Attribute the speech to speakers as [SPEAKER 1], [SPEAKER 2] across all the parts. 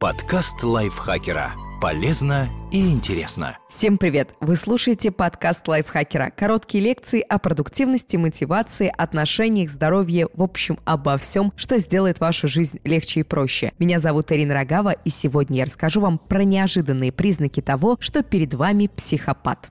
[SPEAKER 1] Подкаст лайфхакера. Полезно и интересно.
[SPEAKER 2] Всем привет! Вы слушаете подкаст лайфхакера. Короткие лекции о продуктивности, мотивации, отношениях, здоровье, в общем, обо всем, что сделает вашу жизнь легче и проще. Меня зовут Ирина Рогава, и сегодня я расскажу вам про неожиданные признаки того, что перед вами психопат.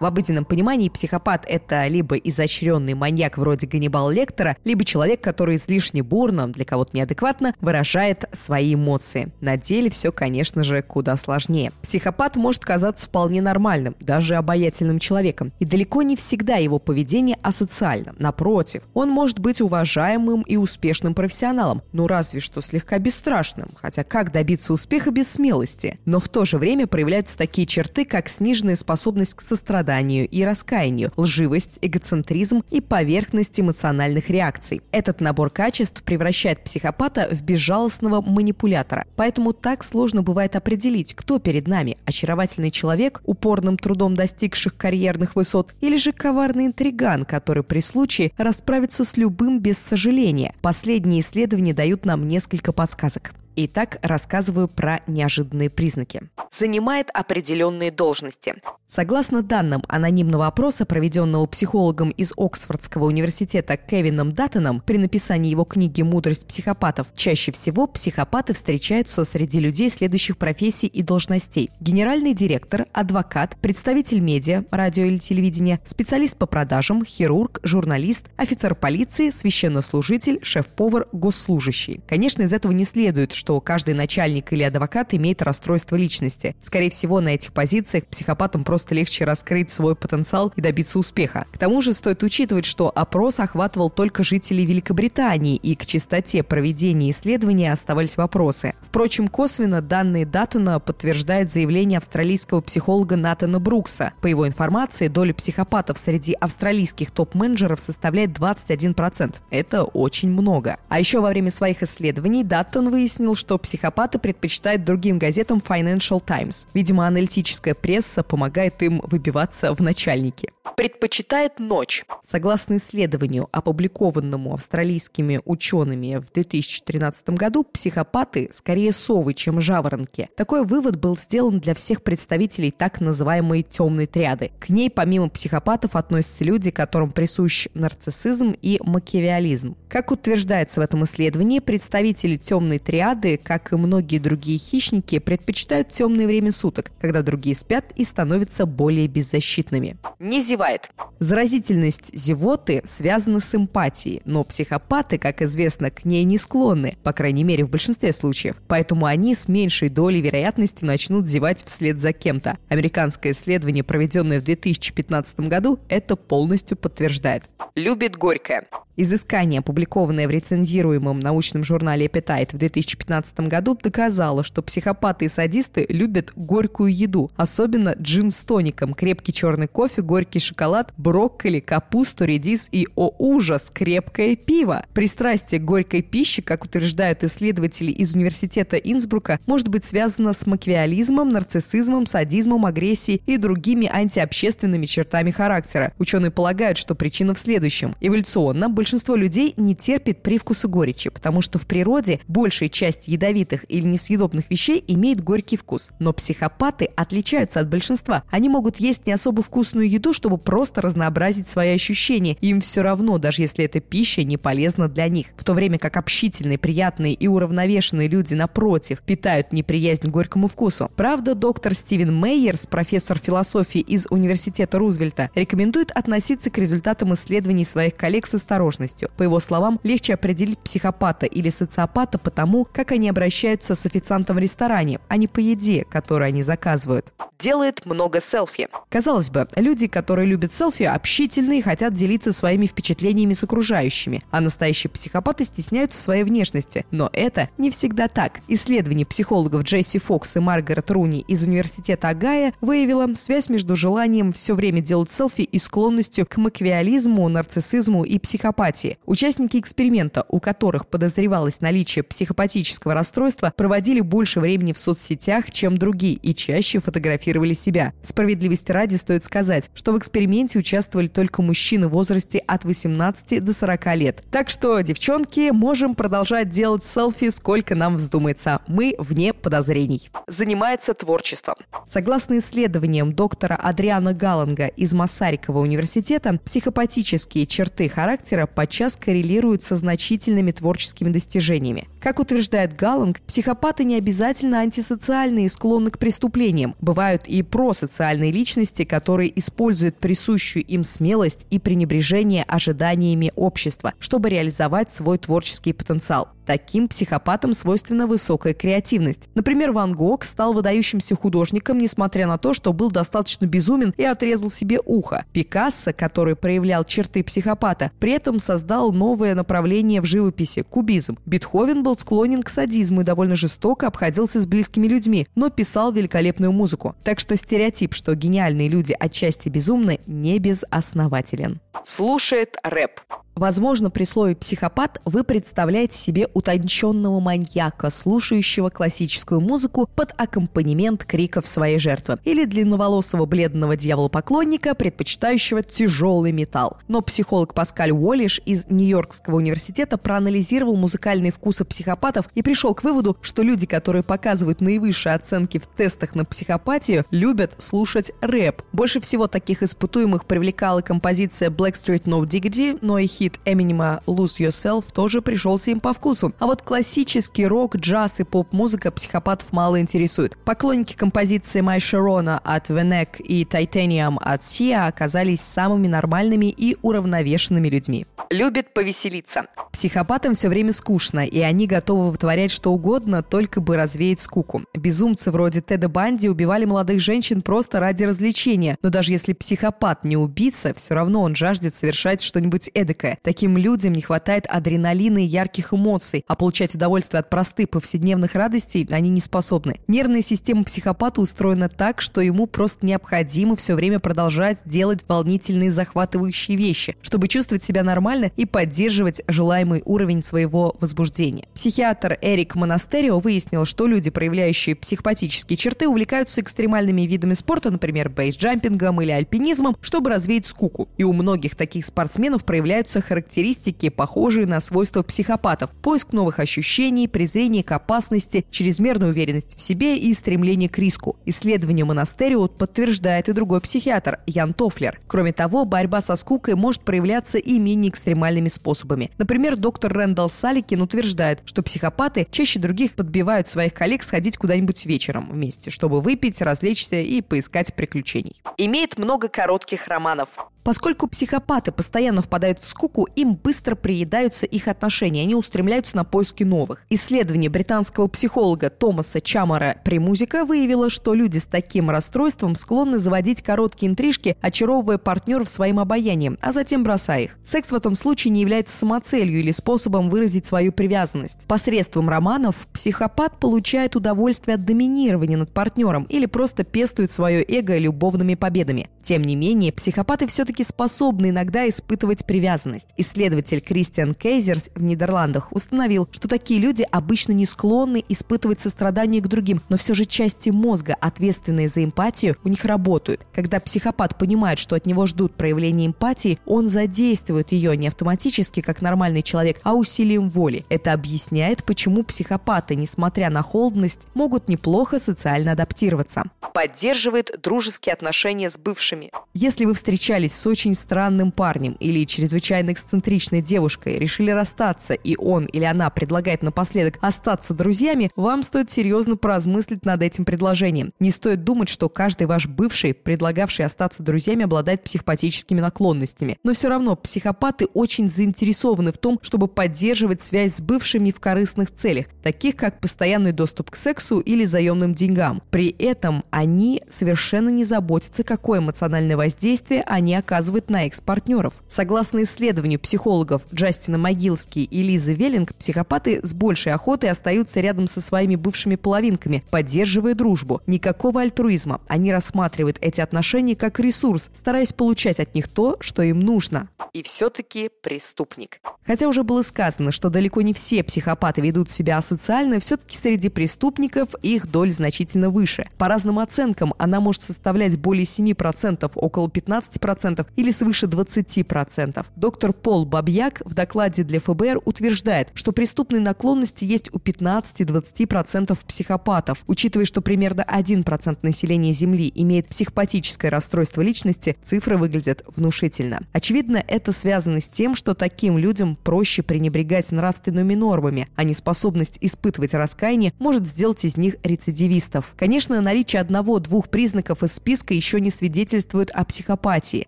[SPEAKER 2] В обыденном понимании психопат – это либо изощренный маньяк вроде Ганнибал Лектора, либо человек, который излишне бурно, для кого-то неадекватно, выражает свои эмоции. На деле все, конечно же, куда сложнее. Психопат может казаться вполне нормальным, даже обаятельным человеком. И далеко не всегда его поведение асоциально. Напротив, он может быть уважаемым и успешным профессионалом, ну разве что слегка бесстрашным. Хотя как добиться успеха без смелости? Но в то же время проявляются такие черты, как сниженная способность к состраданию, состраданию и раскаянию, лживость, эгоцентризм и поверхность эмоциональных реакций. Этот набор качеств превращает психопата в безжалостного манипулятора. Поэтому так сложно бывает определить, кто перед нами – очаровательный человек, упорным трудом достигших карьерных высот, или же коварный интриган, который при случае расправится с любым без сожаления. Последние исследования дают нам несколько подсказок. Итак, рассказываю про неожиданные признаки. Занимает определенные должности. Согласно данным анонимного опроса, проведенного психологом из Оксфордского университета Кевином Даттоном при написании его книги «Мудрость психопатов», чаще всего психопаты встречаются среди людей следующих профессий и должностей. Генеральный директор, адвокат, представитель медиа, радио или телевидения, специалист по продажам, хирург, журналист, офицер полиции, священнослужитель, шеф-повар, госслужащий. Конечно, из этого не следует, что что каждый начальник или адвокат имеет расстройство личности. Скорее всего, на этих позициях психопатам просто легче раскрыть свой потенциал и добиться успеха. К тому же стоит учитывать, что опрос охватывал только жителей Великобритании, и к частоте проведения исследования оставались вопросы. Впрочем, косвенно данные Даттона подтверждает заявление австралийского психолога Натана Брукса. По его информации, доля психопатов среди австралийских топ-менеджеров составляет 21%. Это очень много. А еще во время своих исследований Даттон выяснил, что психопаты предпочитают другим газетам Financial Times. Видимо, аналитическая пресса помогает им выбиваться в начальники. Предпочитает ночь. Согласно исследованию, опубликованному австралийскими учеными в 2013 году, психопаты скорее совы, чем жаворонки. Такой вывод был сделан для всех представителей так называемой темной триады. К ней помимо психопатов относятся люди, которым присущ нарциссизм и макиавиализм. Как утверждается в этом исследовании, представители темной триады Киты, как и многие другие хищники, предпочитают темное время суток, когда другие спят и становятся более беззащитными. Не зевает. Заразительность зевоты связана с эмпатией, но психопаты, как известно, к ней не склонны, по крайней мере в большинстве случаев. Поэтому они с меньшей долей вероятности начнут зевать вслед за кем-то. Американское исследование, проведенное в 2015 году, это полностью подтверждает. Любит горькое. Изыскание, опубликованное в рецензируемом научном журнале Appetite в 2015 году, доказало, что психопаты и садисты любят горькую еду, особенно джин с тоником, крепкий черный кофе, горький шоколад, брокколи, капусту, редис и, о ужас, крепкое пиво. Пристрастие к горькой пище, как утверждают исследователи из университета Инсбрука, может быть связано с маквиализмом, нарциссизмом, садизмом, агрессией и другими антиобщественными чертами характера. Ученые полагают, что причина в следующем. Эволюционно большинство людей не терпит привкуса горечи, потому что в природе большая часть ядовитых или несъедобных вещей имеет горький вкус. Но психопаты отличаются от большинства. Они могут есть не особо вкусную еду, чтобы просто разнообразить свои ощущения. Им все равно, даже если эта пища не полезна для них. В то время как общительные, приятные и уравновешенные люди, напротив, питают неприязнь к горькому вкусу. Правда, доктор Стивен Мейерс, профессор философии из Университета Рузвельта, рекомендует относиться к результатам исследований своих коллег с осторожностью. По его словам, легче определить психопата или социопата по тому, как они обращаются с официантом в ресторане, а не по еде, которую они заказывают. Делает много селфи. Казалось бы, люди, которые любят селфи, общительные и хотят делиться своими впечатлениями с окружающими, а настоящие психопаты стесняются своей внешности. Но это не всегда так. Исследование психологов Джесси Фокс и Маргарет Руни из университета Агая выявило связь между желанием все время делать селфи и склонностью к маквиализму, нарциссизму и психопатии психопатии. Участники эксперимента, у которых подозревалось наличие психопатического расстройства, проводили больше времени в соцсетях, чем другие, и чаще фотографировали себя. Справедливости ради стоит сказать, что в эксперименте участвовали только мужчины в возрасте от 18 до 40 лет. Так что, девчонки, можем продолжать делать селфи сколько нам вздумается. Мы вне подозрений. Занимается творчеством. Согласно исследованиям доктора Адриана Галланга из Массарикова университета, психопатические черты характера подчас коррелируют со значительными творческими достижениями. Как утверждает Галланг, психопаты не обязательно антисоциальные и склонны к преступлениям. Бывают и просоциальные личности, которые используют присущую им смелость и пренебрежение ожиданиями общества, чтобы реализовать свой творческий потенциал. Таким психопатам свойственна высокая креативность. Например, Ван Гог стал выдающимся художником, несмотря на то, что был достаточно безумен и отрезал себе ухо. Пикассо, который проявлял черты психопата, при этом создал новое направление в живописи – кубизм. Бетховен был склонен к садизму и довольно жестоко обходился с близкими людьми, но писал великолепную музыку. Так что стереотип, что гениальные люди отчасти безумны, не безоснователен. Слушает рэп. Возможно, при слове «психопат» вы представляете себе утонченного маньяка, слушающего классическую музыку под аккомпанемент криков своей жертвы, или длинноволосого бледного дьявола-поклонника, предпочитающего тяжелый металл. Но психолог Паскаль Уоллиш из Нью-Йоркского университета проанализировал музыкальные вкусы психопатов и пришел к выводу, что люди, которые показывают наивысшие оценки в тестах на психопатию, любят слушать рэп. Больше всего таких испытуемых привлекала композиция Blackstreet No Diggity, но и хит хит Эминема «Lose Yourself» тоже пришелся им по вкусу. А вот классический рок, джаз и поп-музыка психопатов мало интересует. Поклонники композиции «My Sharona» от Венек и «Titanium» от Sia оказались самыми нормальными и уравновешенными людьми. Любит повеселиться. Психопатам все время скучно, и они готовы вытворять что угодно, только бы развеять скуку. Безумцы вроде Теда Банди убивали молодых женщин просто ради развлечения. Но даже если психопат не убийца, все равно он жаждет совершать что-нибудь эдакое. Таким людям не хватает адреналина и ярких эмоций, а получать удовольствие от простых повседневных радостей они не способны. Нервная система психопата устроена так, что ему просто необходимо все время продолжать делать волнительные захватывающие вещи, чтобы чувствовать себя нормально и поддерживать желаемый уровень своего возбуждения. Психиатр Эрик Монастерио выяснил, что люди, проявляющие психопатические черты, увлекаются экстремальными видами спорта, например, бейсджампингом или альпинизмом, чтобы развеять скуку. И у многих таких спортсменов проявляются характеристики, похожие на свойства психопатов. Поиск новых ощущений, презрение к опасности, чрезмерная уверенность в себе и стремление к риску. Исследование Монастерио подтверждает и другой психиатр Ян Тофлер. Кроме того, борьба со скукой может проявляться и менее экстремальными способами. Например, доктор Рэндалл Саликин утверждает, что психопаты чаще других подбивают своих коллег сходить куда-нибудь вечером вместе, чтобы выпить, развлечься и поискать приключений. Имеет много коротких романов. Поскольку психопаты постоянно впадают в скуку, им быстро приедаются их отношения, они устремляются на поиски новых. Исследование британского психолога Томаса Чамара Премузика выявило, что люди с таким расстройством склонны заводить короткие интрижки, очаровывая партнеров своим обаянием, а затем бросая их. Секс в этом случае не является самоцелью или способом выразить свою привязанность. Посредством романов психопат получает удовольствие от доминирования над партнером или просто пестует свое эго любовными победами. Тем не менее, психопаты все-таки все-таки способны иногда испытывать привязанность. Исследователь Кристиан Кейзерс в Нидерландах установил, что такие люди обычно не склонны испытывать сострадание к другим, но все же части мозга, ответственные за эмпатию, у них работают. Когда психопат понимает, что от него ждут проявления эмпатии, он задействует ее не автоматически, как нормальный человек, а усилием воли. Это объясняет, почему психопаты, несмотря на холодность, могут неплохо социально адаптироваться. Поддерживает дружеские отношения с бывшими. Если вы встречались с очень странным парнем или чрезвычайно эксцентричной девушкой, решили расстаться, и он или она предлагает напоследок остаться друзьями, вам стоит серьезно поразмыслить над этим предложением. Не стоит думать, что каждый ваш бывший, предлагавший остаться друзьями, обладает психопатическими наклонностями. Но все равно психопаты очень заинтересованы в том, чтобы поддерживать связь с бывшими в корыстных целях, таких как постоянный доступ к сексу или заемным деньгам. При этом они совершенно не заботятся, какое эмоциональное воздействие они оказывают показывает на экс-партнеров. Согласно исследованию психологов Джастина Могилски и Лизы Веллинг, психопаты с большей охотой остаются рядом со своими бывшими половинками, поддерживая дружбу. Никакого альтруизма. Они рассматривают эти отношения как ресурс, стараясь получать от них то, что им нужно. И все-таки преступник. Хотя уже было сказано, что далеко не все психопаты ведут себя асоциально, все-таки среди преступников их доль значительно выше. По разным оценкам она может составлять более 7%, около 15% или свыше 20%. Доктор Пол Бабьяк в докладе для ФБР утверждает, что преступные наклонности есть у 15-20% психопатов. Учитывая, что примерно 1% населения Земли имеет психопатическое расстройство личности, цифры выглядят внушительно. Очевидно, это связано с тем, что таким людям проще пренебрегать нравственными нормами, а неспособность испытывать раскаяние может сделать из них рецидивистов. Конечно, наличие одного-двух признаков из списка еще не свидетельствует о психопатии,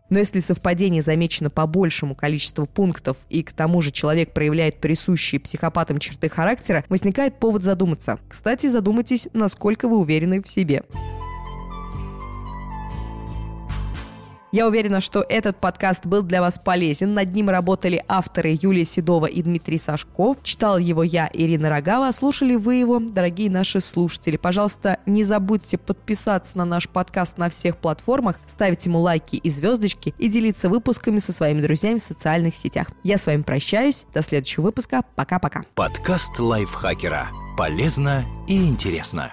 [SPEAKER 2] но если совпадение замечено по большему количеству пунктов и к тому же человек проявляет присущие психопатам черты характера, возникает повод задуматься. Кстати, задумайтесь, насколько вы уверены в себе. Я уверена, что этот подкаст был для вас полезен. Над ним работали авторы Юлия Седова и Дмитрий Сашков. Читал его я, Ирина Рогава. Слушали вы его, дорогие наши слушатели. Пожалуйста, не забудьте подписаться на наш подкаст на всех платформах, ставить ему лайки и звездочки и делиться выпусками со своими друзьями в социальных сетях. Я с вами прощаюсь. До следующего выпуска. Пока-пока.
[SPEAKER 1] Подкаст лайфхакера. Полезно и интересно.